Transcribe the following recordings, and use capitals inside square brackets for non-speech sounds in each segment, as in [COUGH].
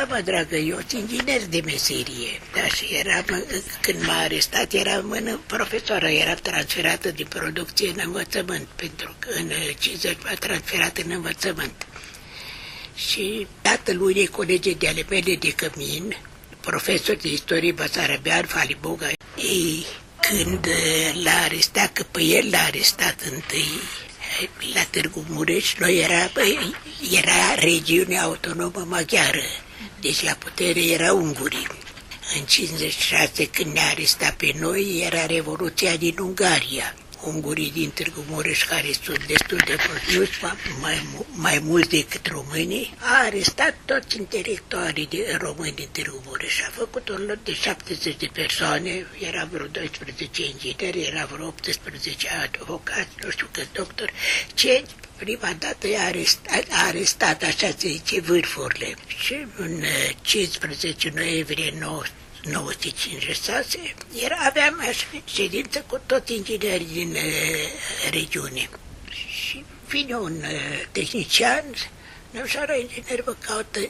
ceva, mă, dragă, eu sunt inginer de meserie. Da, și eram, când m-a arestat, eram în profesoră, era transferată din producție în învățământ, pentru că în 50 m-a transferat în învățământ. Și tatăl unei colege de ale mele de cămin, profesor de istorie Basarabean, Faliboga, ei, când l-a arestat, că pe el l-a arestat întâi, la Târgu Mureș, noi era, era regiunea autonomă maghiară, deci la putere era ungurii. În 56, când ne-a arestat pe noi, era Revoluția din Ungaria ungurii din Târgu Mureș, care sunt destul de produși, mai, mai mulți decât românii, a arestat toți intelectualii de români din Târgu Mureș. A făcut un lot de 70 de persoane, era vreo 12 ingineri, era vreo 18 avocați, nu știu câți doctori, ce prima dată a arestat, a arestat așa se zice, vârfurile. Și în 15 noiembrie 19 1956, era, aveam ședință cu toți inginerii din uh, regiune. Și vine un uh, tehnician, domnșoara inginer vă caută,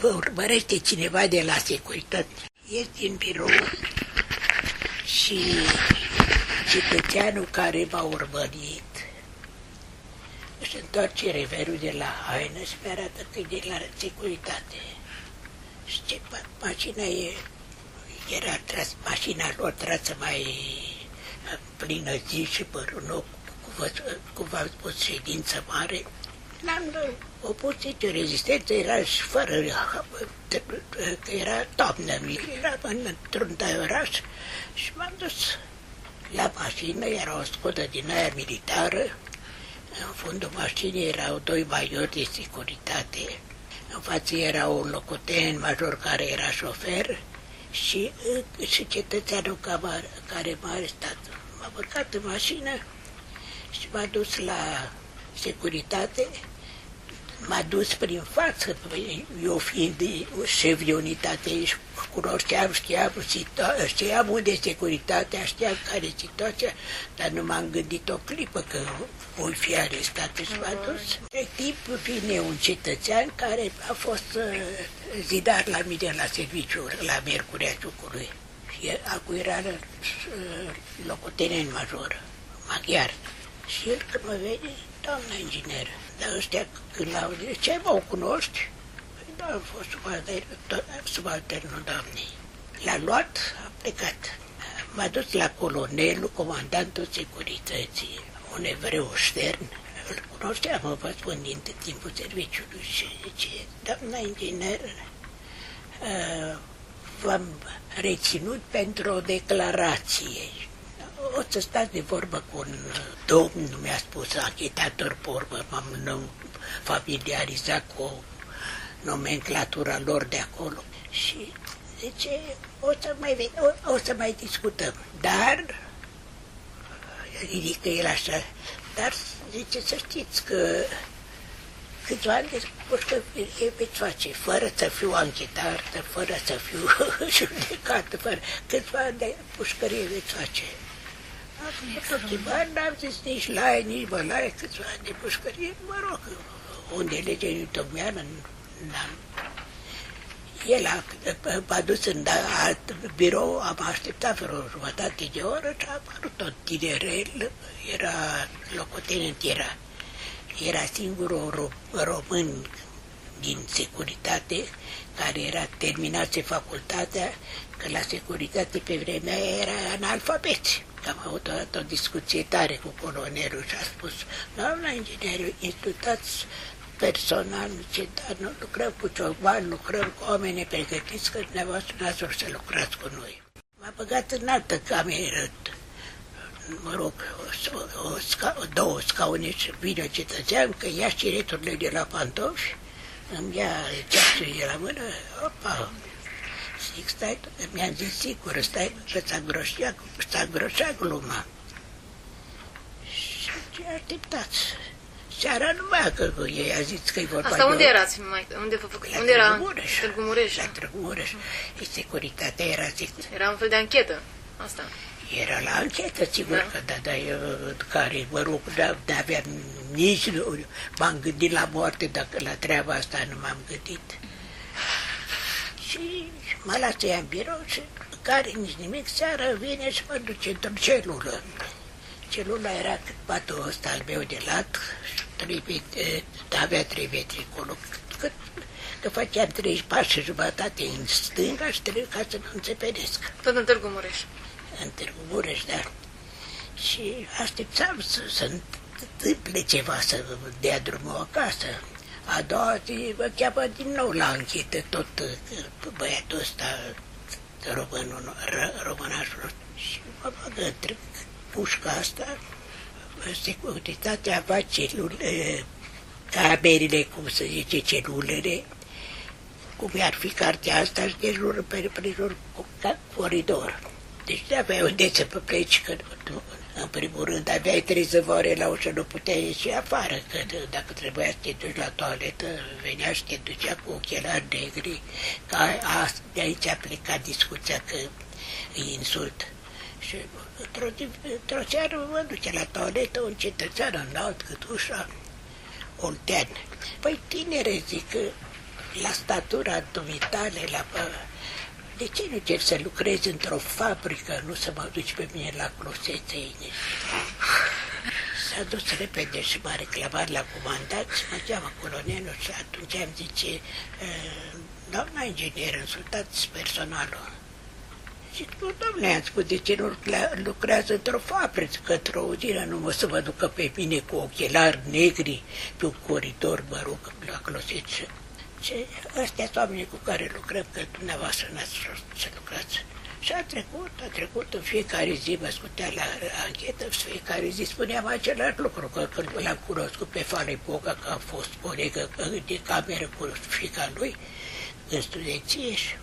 vă urmărește cineva de la securitate. Ies din birou și cetățeanul care m-a urmărit își întoarce reverul de la haină și mi arată că e de la securitate. Și ce mașina e, era tras, mașina lor trasă mai plină zi și părul nou, cum v-am spus, ședință mare. N-am opus nicio rezistență, era și fără, că era toamnă, era într-un oraș și m-am dus la mașină, era o scudă din aia militară, în fundul mașinii erau doi maiori de securitate, în față era un locoten major care era șofer și, și cetățeanul care m-a arestat. M-a urcat în mașină și m-a dus la securitate m-a dus prin față, eu fiind șef de unitate și cunoșteam, știam, știam unde securitatea, știam care situația, dar nu m-am gândit o clipă că voi fi arestat și m-a dus. De timp vine un cetățean care a fost uh, zidar la mine la serviciu, la Mercurea Ciucului. Și acum era uh, locotenent major, maghiar. Și el când mă vede, doamna inginer, dar ăștia când l-au zis, ce mă cunoști? Păi da, am fost subalternul doamnei. L-a luat, a plecat. M-a dus la colonelul, comandantul securității, un evreu ștern. Îl cunoșteam, mă vă spun, din timpul serviciului și zice, doamna inginer, uh, v-am reținut pentru o declarație o să stați de vorbă cu un domn, mi-a spus, achitator pe urmă, m-am familiarizat cu nomenclatura lor de acolo. Și zice, o să mai, o, o să mai discutăm, dar, ridică el așa, dar zice să știți că câțiva ani de pușcărie veți face, fără să fiu anchetar, fără să fiu [LAUGHS] judecat, fără câțiva ani de pușcărie veți face. Tot bani n-am zis nici laie, nici bălaie, câțiva ani de pușcărie, mă rog, unde legea newtoniană, n-am. El a, a dus în alt birou, am așteptat vreo jumătate de oră și a apărut tot tinerel, era locotenent, era, era singurul român din securitate care era terminase facultatea, că la securitate pe vremea era analfabet am avut o, o discuție tare cu colonelul și a spus, doamna inginer, insultați personal, ce, dar nu lucrăm cu ciobani, lucrăm cu oameni pregătiți, că dumneavoastră n-ați să lucrați cu noi. M-a băgat în altă cameră, mă rog, o, o, sca, două scaune și vine cetățean, că ia știreturile de la pantofi, îmi ia ceasul de la mână, opa, zic, stai, mi-am zis sigur, stai, că ți-a groșit, ți-a groșat gluma. Și ce așteptați? Seara nu mai că ei a zis că-i vorba Asta unde erați? Mai, unde, la unde era? Mureș. Târgu Mureș. La Târgu Mureș. Uh-huh. Securitatea era, zic, Era un fel de anchetă. Asta. era la anchetă, sigur Da. că da, dar eu, care, mă rog, nu aveam nici, m-am gândit la moarte, dacă la treaba asta nu m-am gândit. Și mă lasă ea în birou și care nici nimic, seara vine și mă duce într-o celulă. Celula era cât patul ăsta al meu de lat, trei metri, avea trei metri acolo, cât, că făceam trei pași și jumătate în stânga și trei ca să nu înțepenesc. Tot în Târgu Mureș. În Târgu Mureș, da. Și așteptam să se întâmple ceva, să dea drumul acasă. A doua zi mă cheamă din nou la închetă tot băiatul ăsta, românul, românașul. Și mă bagă între pușca asta, securitatea va celule, camerele, cum să zice, celulele, cum ar fi cartea asta și de jur pe jur coridor. Deci nu aveai unde să pleci, că nu, în primul rând aveai trei zăvoare la ușă, nu puteai ieși afară, că dacă trebuia să te duci la toaletă, venea și te ducea cu ochelari negri, că a, de aici a plecat discuția că îi insult. Și într-o, într seară mă duce la toaletă un cetățean înalt cât ușa, oltean. Păi tinere, zic, la statura dumitale, la de ce nu cer să lucrezi într-o fabrică, nu să mă duci pe mine la closețe S-a dus repede și m-a reclamat la comandat și mă cheamă colonelul și atunci am zice, doamna inginer, insultați personalul. Zic, nu, domnule, am spus, de ce nu lucrează într-o fabrică, că într-o uzină nu mă să mă ducă pe mine cu ochelari negri pe un coridor, mă rog, la closețe. Și ăstea sunt oamenii cu care lucrăm, că dumneavoastră n-ați să lucrați. Și a trecut, a trecut în fiecare zi, mă scutea la anchetă, și fiecare zi spuneam același lucru, că când l-am cunoscut pe Fale Boga, că a fost colegă de cameră cu fica lui, în studenție și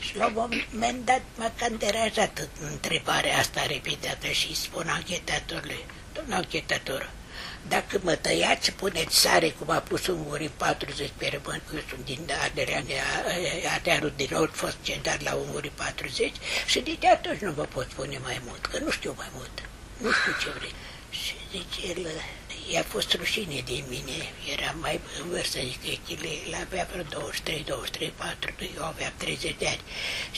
și la un moment dat m-a cam deranjat întrebarea asta repetată și spun anchetatorului, domnul anchetator, dacă mă tăiați, puneți sare, cum a pus un muri 40 pe rămân, că eu sunt din Adearul din Olt, fost centar la un muri 40 și de atunci nu vă pot spune mai mult, că nu știu mai mult, nu știu ce vreți. Și zice el, i-a fost rușine de mine, era mai în vârstă, zice, el avea vreo 23, 23, 4, eu aveam 30 de ani.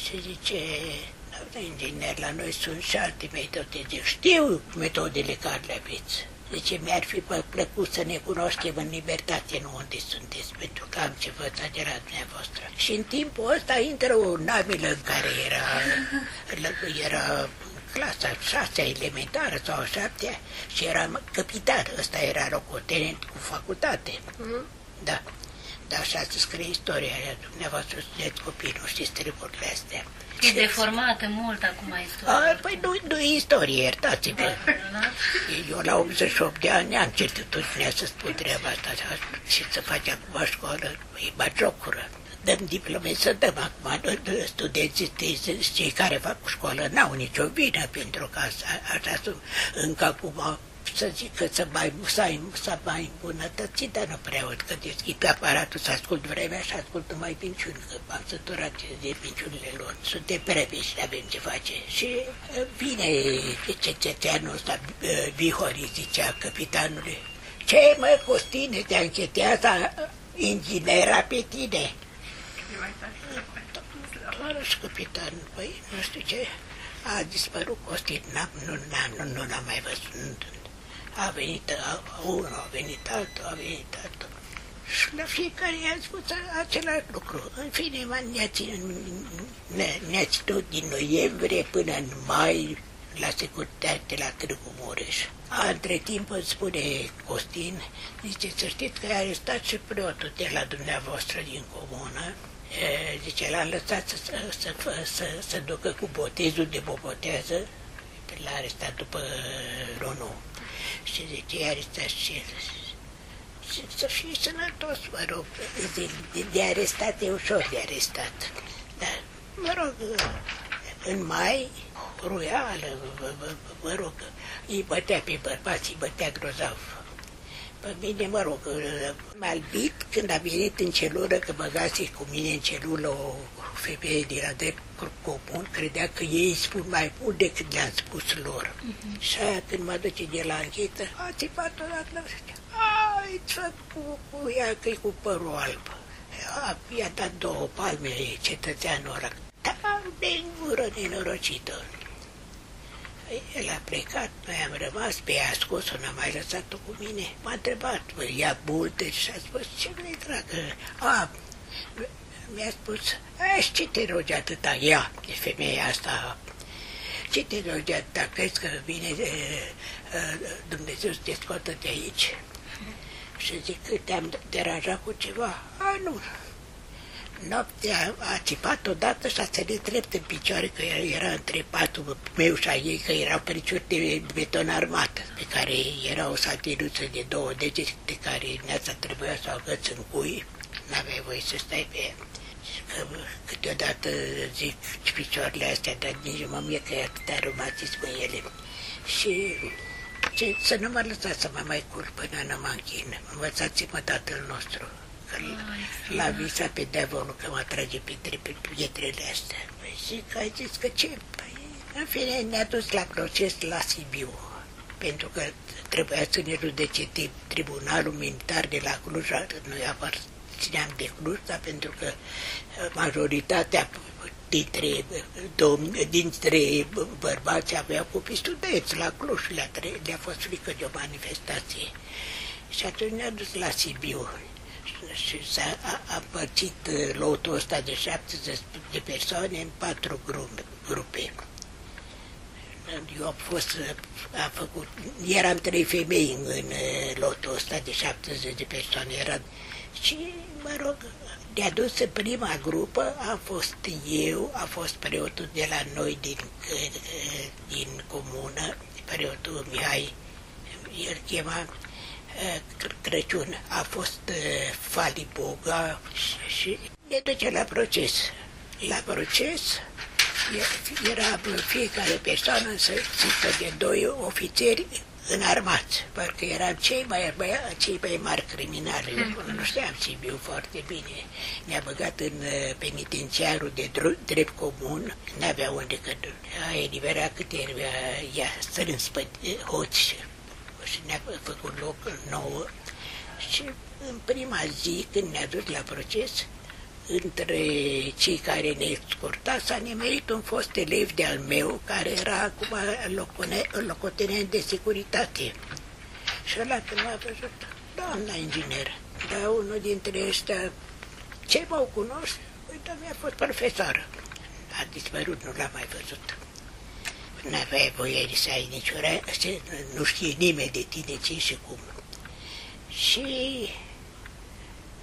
Și zice, doamne inginer, la noi sunt și alte metode, zic, știu metodele care le aveți. Zice, mi-ar fi plăcut să ne cunoaștem în libertate, nu unde sunteți, pentru că am ce vă de la dumneavoastră. Și în timpul ăsta intră o namilă în care era, [LAUGHS] era clasa șasea elementară sau a șaptea și era capitan, ăsta era locotenent cu facultate. Mm-hmm. Da. Da, așa se scrie istoria aia, dumneavoastră sunteți copii, nu știți treburile astea. E deformată mult acum istoria. A, păi nu, nu e istorie, iertați-vă. Eu la 88 de ani am certitudinea să spun treaba asta și să fac acum școală, e bagiocură. Dăm diplome să dăm acum, studenții, cei care fac școală n-au nicio vină pentru că așa sunt încă acum să zic că să mai, să mai îmbunătățit, dar nu prea aud că deschid aparatul să ascult vremea și ascult numai pinciuni, că am săturat de pinciunile lor. Suntem previși, avem ce face. Și uh, vine cetățeanul ăsta, uh, Vihori, zicea capitanului, ce mă, Costine, te anchetează inginera pe tine? Doar și capitan, păi, nu știu ce, a dispărut Costin, n-am, nu, n-am, nu, nu l-am mai văzut, a venit unul, a venit altul, a venit altul. Și la fiecare i-a spus același lucru. În fine, ne-a ținut, ne ținut din noiembrie până în mai la securitate la Târgu Mureș. Între timp îmi spune Costin, zice, să știți că a arestat și preotul de la dumneavoastră din comună. E, zice, l-a lăsat să, să, să, să, să ducă cu botezul de bobotează, l-a arestat după Ronu și zice, iar este și să fii sănătos, mă rog, de, de, de arestat e ușor de arestat. Dar, mă rog, în mai, ruială, mă, mă, mă rog, îi bătea pe bărbați, îi bătea grozav. Pe mine, mă rog, m-a albit când a venit în celulă, că băgase cu mine în celulă o femeie de la drept comun, credea că ei spun mai mult decât le-am spus lor. Uh-huh. Și aia când mă duce de la închetă, a țipat odată, ai, ce cu, cu ea că cu părul alb. a, i-a dat două palme cetățeanul ăla. Da, de gură nenorocită. El a plecat, noi am rămas, pe ea a scos-o, n-a mai lăsat-o cu mine. M-a întrebat, bă, ia multe și a spus, ce vrei, dragă? A, mi-a spus, aș ce te rogi atâta? Ea, e femeia asta, ce te rogi atâta? Crezi că vine e, e, Dumnezeu să te scoată de aici? Și zic că te-am deranjat cu ceva? A, nu. Noaptea a țipat odată și a sărit drept în picioare, că era între patul meu și a ei, că erau periciuri de beton armat, pe care era o satiruță de două degete, care neața trebuia să o agăț în cui, n-aveai voie să stai pe ea. Și că câteodată zic picioarele astea, dar nici mă mie că e atâtea romantism în ele. Și ce, să nu mă lăsați să mă mai culp până nu mă închin. Învățați-mă Tatăl nostru. Că l-a visat pe diavolul că mă trage pe, pe pietrele astea. Păi zic, ai zis că ce? Păi, în fine, ne-a dus la proces la Sibiu. Pentru că trebuia să ne judece tribunalul militar de la Cluj, noi aparțineam de Cluj, dar pentru că majoritatea dintre, domn, dintre bărbați aveau copii studenți la Cluj, le-a, le-a fost frică de o manifestație. Și atunci ne-a dus la Sibiu și s-a împărțit lotul ăsta de 70 de persoane în patru grupe. grupe. Eu am fost, am făcut, eram trei femei în, în lotul ăsta de 70 de persoane, eram, și, mă rog, de-a dus în prima grupă a fost eu, a fost preotul de la noi din, din comună, preotul Mihai, el chema Crăciun, a fost Fali Boga și, și ne duce la proces. La proces era fiecare persoană însoțită de doi ofițeri înarmați, parcă eram cei mai, băia, cei mai mari criminali. Mm-hmm. Nu știam Sibiu foarte bine. Ne-a băgat în penitenciarul de drept comun, n-avea unde, că a eliberat câte ea strâns pe hoți și ne-a făcut loc nou. Și în prima zi, când ne-a dus la proces, între cei care ne scurta s-a nimerit un fost elev de-al meu, care era acum locotenent de securitate. Și ăla când m-a văzut, doamna inginer, dar unul dintre ăștia, ce mă cunosc? Uite, mi-a fost profesoră. A dispărut, nu l-am mai văzut. N-aveai voie să ai nicio nu știe nimeni de tine ce și cum. Și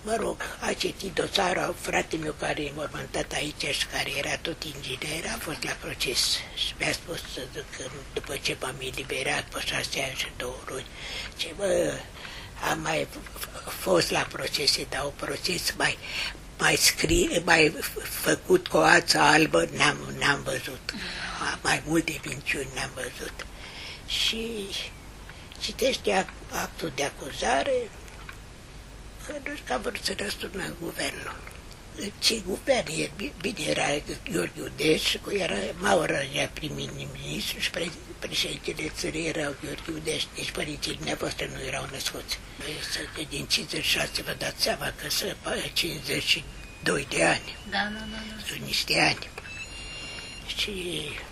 mă rog, a citit dosarul, fratele meu care e mormântat aici și care era tot inginer, a fost la proces și mi-a spus că după ce m-am eliberat pe șase ani și două luni, ce bă, am mai fost la procese, dar un proces mai, mai scrie, mai făcut cu ață albă, n-am, n-am văzut. Mai multe minciuni n-am văzut. Și citește actul de acuzare, că nu că am vrut să răsturnă în guvernul. Ce guvern e? Bine era Gheorghe Udeș, cu era Maura era prim-ministru și pre, președintele țării erau Gheorghe Udeș, deci părinții dumneavoastră nu erau născuți. Că din 56 vă dați seama că sunt 52 de ani. Da, da, da. da. Sunt niște ani. Și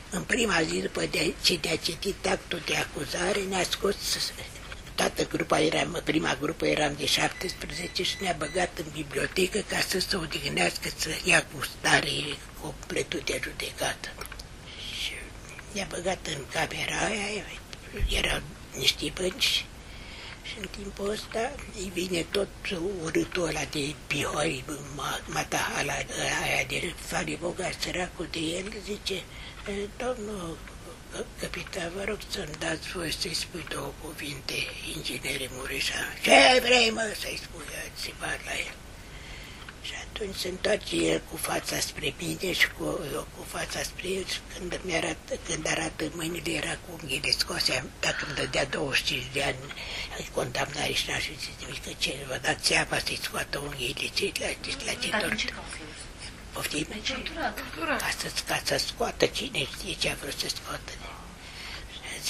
în prima zi după de, ce de-a citit actul de acuzare, ne-a scos toată grupa eram, prima grupă eram de 17 și ne-a băgat în bibliotecă ca să se odihnească, să ia cu stare completul de judecată. Și ne-a băgat în camera aia, erau niște bănci și în timpul ăsta îi vine tot urâtul ăla de pihoi, matahala aia de Fali Boga, săracul de el, zice, domnul Capitan, vă rog să-mi dați voi să-i spui două cuvinte, inginere Mureșan. Ce vrei, mă, să-i spui, țipat la el. Și atunci se întoarce el cu fața spre mine și cu, eu cu fața spre el și când, arată, când arată mâinile era cu unghiile scoase, dacă îmi dădea 25 de ani condamnare și n-aș zis nimic, că ce, vă dați seama să-i scoată unghiile, ce la, la ce tort. Poftim? Ca să, ca să scoată cine știe ce a vrut să scoată.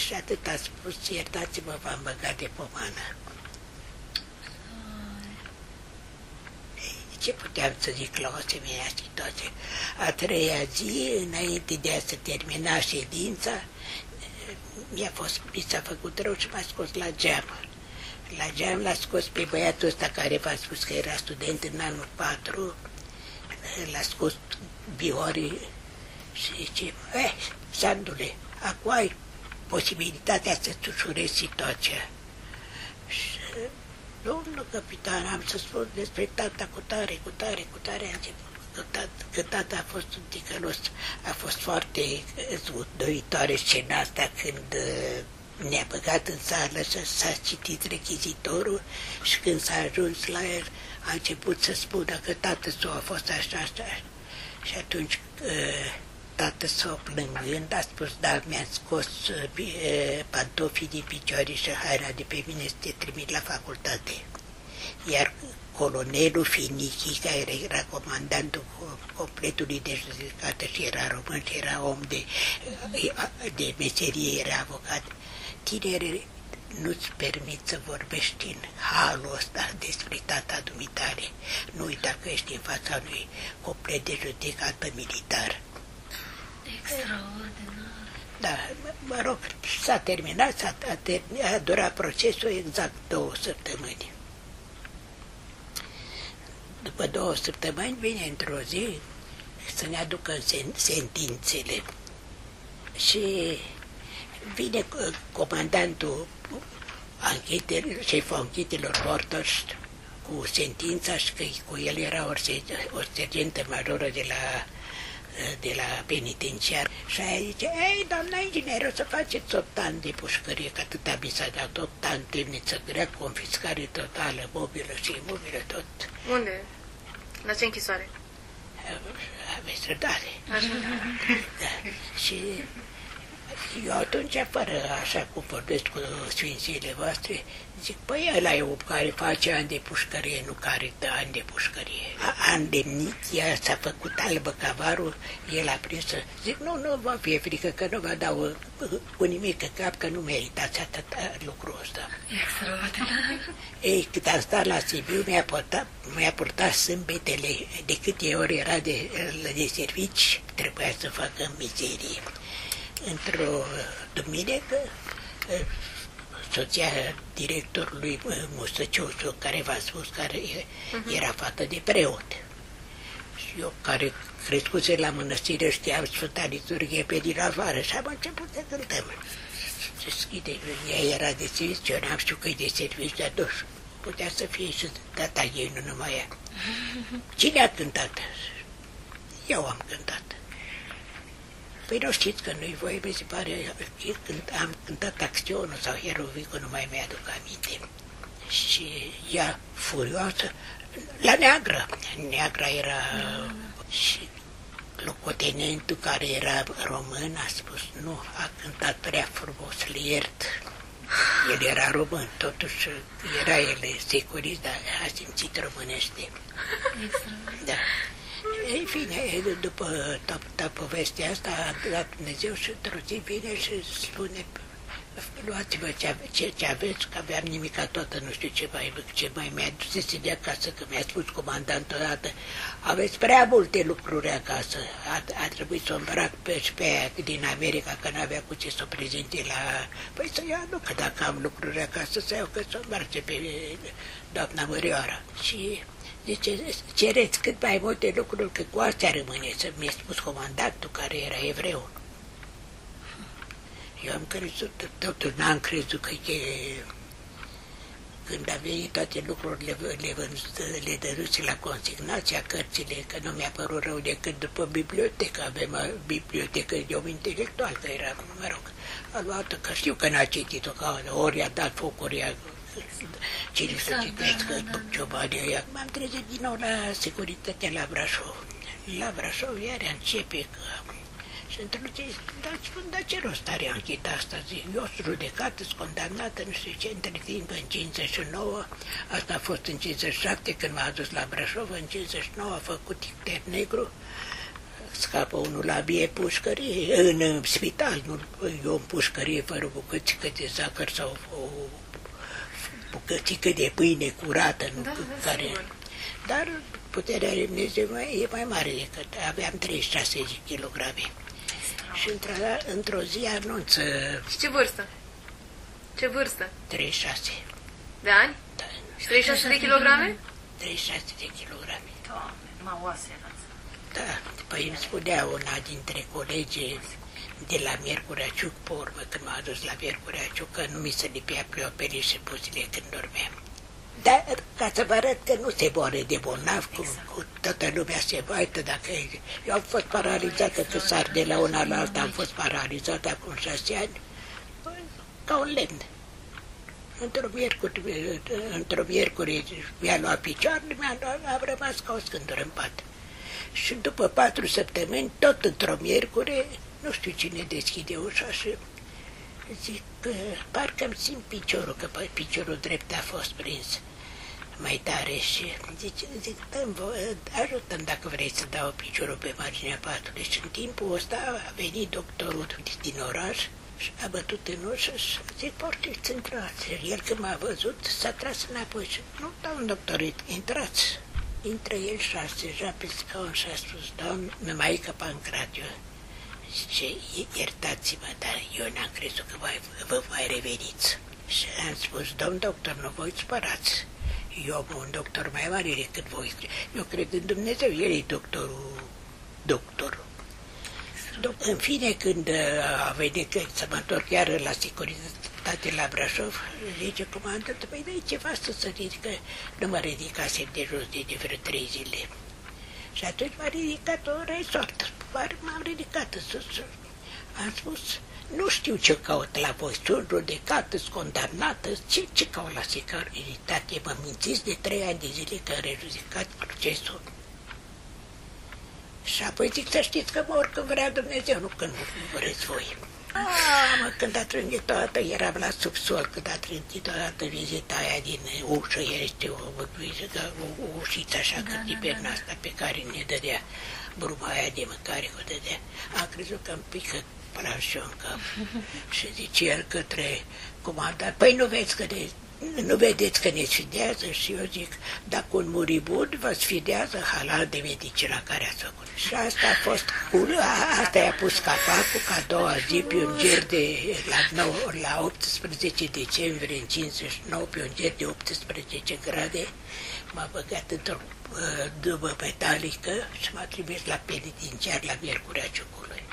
Și atât a spus, iertați-mă, v-am băgat de pomană. ce puteam să zic la o asemenea situație? A treia zi, înainte de a se termina ședința, mi-a fost, mi s-a făcut rău și m-a scos la geam. La geam l-a scos pe băiatul ăsta care v-a spus că era student în anul 4, l-a scos Bihori și zice, eh, Sandule, acum ai posibilitatea să-ți ușurezi situația. Și, domnul capitan, am să spun despre tata cu tare, cu tare, cu tare, am început că tata, că tata a fost un ticălos, a fost foarte zguduitoare scena asta când uh, ne-a băgat în sală și s-a citit rechizitorul și când s-a ajuns la el a început să spună că tată său a fost așa, așa. Și atunci uh, tată său plângând a spus, da, mi-a scos uh, pantofii din picioare și haina de pe mine să te trimit la facultate. Iar colonelul Finichi, care era comandantul completului de judecată și era român și era om de, de meserie, era avocat, tinere, nu-ți permit să vorbești în halul ăsta despre tata dumitare. Nu uita că ești în fața unui complet de judecată militar. Extraordinar. Da, mă rog, s-a terminat, s-a a, terminat, a durat procesul exact două săptămâni. După două săptămâni vine într-o zi să ne aducă sen, sentințele. Și vine comandantul anchetelor, șeful anchetelor Bortoș cu sentința și că cu el era o, o sergentă majoră de la de la penitenciar și aia zice, ei, doamna inginer, o să faceți 8 ani de pușcărie, că atâta mi s-a dat 8 ani, temniță grea, confiscare totală, mobilă și imobilă, tot. Unde? La ce închisoare? Aveți rădare. Da. Și eu atunci, fără așa cum vorbesc cu sfințile voastre, zic, păi ăla e om care face ani de pușcărie, nu care dă ani de pușcărie. A, a îndemnit, ea s-a făcut albă cavarul, el a prins să... Zic, nu, nu vă fie frică că nu vă dau cu nimic în cap, că nu meritați atâta lucrul ăsta. Extraordinar. Ei, cât am stat la Sibiu, mi-a purtat, mi-a purtat sâmbetele, de câte ori era de, de servici, trebuia să facă mizerie într-o duminică, soția directorului Musăciușu, care v-a spus, care era fată de preot. Și eu, care crescuse la mănăstire, știam Sfânta Liturghie pe din afară și am început să cântăm. Se schide, ea era de serviciu, eu n-am știut că e de serviciu, dar dus. Putea să fie și tata ei, nu numai ea. Cine a cântat? Eu am cântat. Păi nu știți că nu-i voie, mi se pare, când am cântat acțiunul sau herovicul, nu mai mi-aduc aminte. Și ea, furioasă, la neagră. Neagra era... Și locotenentul care era român a spus, nu, a cântat prea frumos, le iert. El era român, totuși era el securist, dar a simțit românește. Da. Ei fine, după toată povestea asta, a dat Dumnezeu și într-o zi vine și spune luați-vă ce, ce, ce aveți, că aveam nimica toată, nu știu ce mai, ce mai mi-a dus de acasă, că mi-a spus comandantul odată, aveți prea multe lucruri acasă, a, a trebuit să o îmbrac pe, și pe aia din America, că n-avea cu ce să o prezinte la... Păi să ia, nu, că dacă am lucruri acasă, să iau că să o îmbrace pe doamna Mărioara. Și Zice, cereți cât mai multe lucruri, că cu astea rămâne, să mi-a spus comandantul care era evreu. Eu am crezut, totul n-am crezut că e... Când a venit toate lucrurile, le, le, le dărâți la consignația cărțile, că nu mi-a părut rău decât după bibliotecă, avem bibliotecă de om intelectual, că era, mă rog, a luat că știu că n-a citit-o, că ori a dat foc, ori a cine să Exact, citească da, da, da. ciobanii ăia. M-am trezit din nou la securitatea la Brașov. La Brașov iar începe că... Și într-o zi, dar spun, dar ce rost are ancheta asta? Zic, eu sunt judecată, sunt condamnată, nu știu ce, între timp în 59, asta a fost în 57 când m-a adus la Brașov, în 59 a făcut inter negru, scapă unul la bie pușcărie, în uh, spital, nu, eu în pușcărie fără bucățică de zahăr sau o bucățică de pâine curată, nu, Da, da, care... sigur. Dar puterea lui Dumnezeu mai, e mai mare decât aveam 36 de kilograme. Și într-o, într-o zi anunță Și ce vârstă? Ce vârstă? 36. De ani? Da, Și 36 de kilograme? 36 de kilograme. Doamne, numai oase erați. Da, păi îmi spunea una dintre colegi de la Miercurea Ciuc, pe urmă, când m-a dus la Miercurea Ciuc, că nu mi se lipea pleopenii și buzile când dormeam. Dar ca să vă arăt că nu se moare de bolnav, cu, cu toată lumea se vaită dacă... Eu am fost paralizată că sar de la una la alta, am fost paralizată acum șase ani, Păi, ca un lemn. Într-o miercuri, într-o miercuri mi-a luat picioarele, mi-a luat, am rămas ca o scândură în pat. Și după patru săptămâni, tot într-o miercure, nu știu cine deschide ușa și zic că parcă îmi simt piciorul, că pe piciorul drept a fost prins mai tare și zice, zic, dă-mi vo- ajută dacă vrei să dau piciorul pe marginea patului. Și în timpul ăsta a venit doctorul din oraș și a bătut în ușă și zic, portiți, intrați. Și el când m-a văzut, s-a tras înapoi și nu, doamn doctor, intrați. Intră el și a deja pe scaun și a spus, doamne, mămaică Pancratiu, Zice, iertați-mă, dar eu n-am crezut că voi, vă mai reveniți. Și am spus, domn doctor, nu voi spărați. Eu am un doctor mai mare decât voi. Eu cred în Dumnezeu, el e doctorul, doctorul. Doc- În fine, când uh, a venit că să mă întorc iar la securitate la Brașov, zice comandantul, păi de ce faci să săriți, că nu mă ridicasem de jos de, de vreo trei zile. Și atunci m-a ridicat o resort. M-am ridicat în sus. Am spus, nu știu ce caut la voi, sunt judecată, sunt condamnată, ce, ce caut la securitate? Mă mințiți de trei ani de zile că am judecat procesul. Și apoi zic să știți că mă când vrea Dumnezeu, nu când vreți voi. Ah, mă, când a trântit toată, eram la subsol, când a trântit toată vizita aia din ușă, este o, o, o, o ușiță așa, da, cât da, da, asta pe care ne dădea bruma aia de mâncare cu dădea. Am crezut că îmi pică planșul în cap. și zice el către comandant, păi nu vezi că ne nu vedeți că ne sfidează? Și eu zic, dacă un muribund vă sfidează, halal de medicină care ați făcut. Și asta a fost, cu, asta i-a pus capacul ca a doua zi pe un ger de, la, 9, la 18 decembrie în 59, pe un ger de 18 grade, m-a băgat într-o uh, dubă metalică și m-a trimis la penitenciar la Miercurea Ciucului.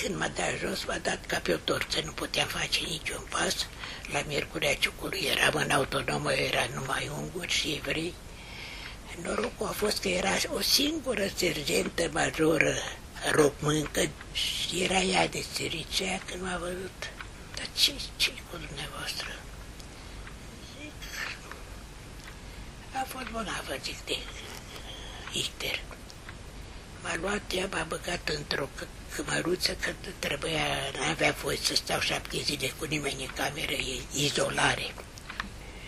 Când m-a dat jos, m-a dat ca pe o torță, nu puteam face niciun pas. La Miercurea Ciucului eram în autonomă, era numai unguri și evrei. Norocul a fost că era o singură sergentă majoră româncă și era ea de sericea când m-a văzut. Dar ce, ce cu dumneavoastră? Zic, a fost bolnavă, zic, de icter. M-a luat ea, m-a băgat într-o cămăruță că trebuia, n-avea voie să stau șapte zile cu nimeni în cameră, izolare.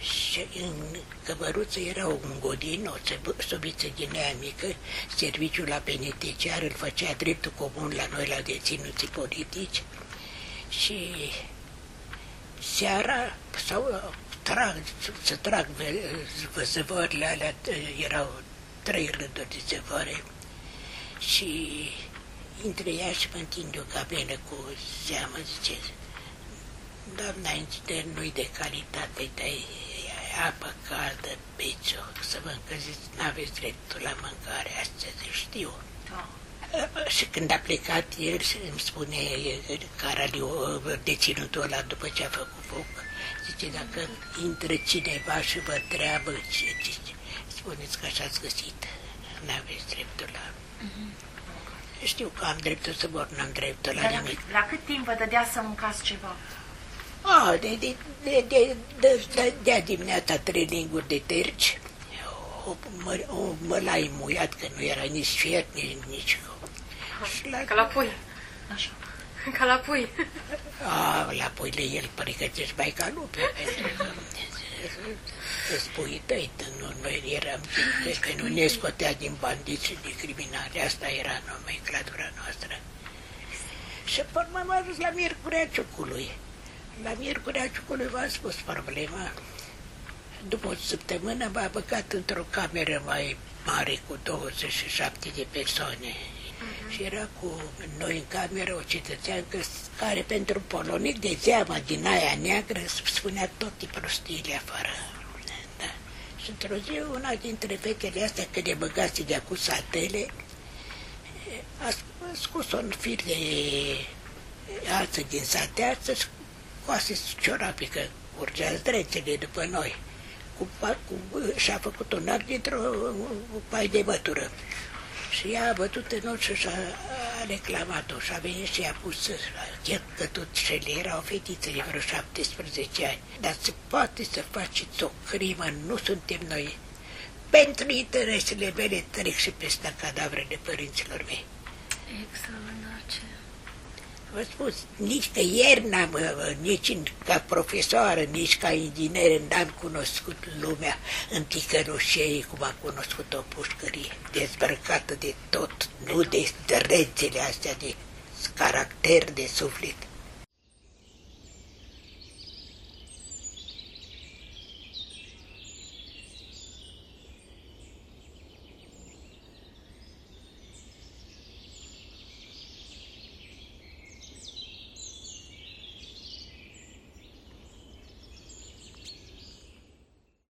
Și în cămăruță era un godin, o sobiță din aia mică, serviciul la penitenciar îl făcea dreptul comun la noi, la deținuții politici. Și seara, sau trag, să trag zăvorile alea, erau trei rânduri de zăvoare și între ea și mă întind o cabină cu seamă, zice, doamna inginer nu-i de calitate, dar e apă caldă, beți să vă încălziți, n-aveți dreptul la mâncare astăzi, știu. Da. Și când a plecat el, îmi spune Caraliu, deținutul ăla, după ce a făcut foc, zice, dacă intră cineva și vă treabă, ce, ce, spuneți că așa ați găsit, n-aveți dreptul la... Uh-huh. Știu că am dreptul să mor, n-am dreptul la Dar nimic. La, la cât timp vă dădea să mâncați ceva? A, de, de, de, de, de, de, de dimineața traininguri de terci, o, mă, o mălai muiat, că nu era nici fiert, nici... nici și la... Ca la pui. Așa. [LAUGHS] Ca la pui. A, la puile el pregătești mai ca lupe, [LAUGHS] pentru că spui tăi, nu, noi eram, că nu ne scotea din bandiți și de criminali, asta era nomenclatura noastră. Și până m-am ajuns la Miercurea Ciucului. La Miercurea Ciucului v-am spus problema. După o săptămână m-a băgat într-o cameră mai mare cu 27 de persoane. Și era cu noi în cameră o cetățeancă care pentru polonic de zeama din aia neagră spunea toate prostiile afară. Da. Și într-o zi una dintre fetele astea, că le băgase de acum satele, a scos un fir de ață din satea să scoase ciorapii, că urgea zdrețele după noi. Cu, cu, și-a făcut un arc dintr-o pai de bătură. Și ea a bătut în ochi și a, a reclamat-o și a venit și a pus, chiar că tot și ele era o fetiță de vreo 17 ani. Dar se poate să faceți o crimă, nu suntem noi. Pentru interesele mele trec și peste cadavrele părinților mei. Extraordinar ce... Vă spus, nici că ieri n-am, nici în, ca profesoară, nici ca inginer n-am cunoscut lumea în ticăloșei cum a cunoscut o pușcărie, dezbrăcată de tot, nu de strățele astea de caracter, de suflet.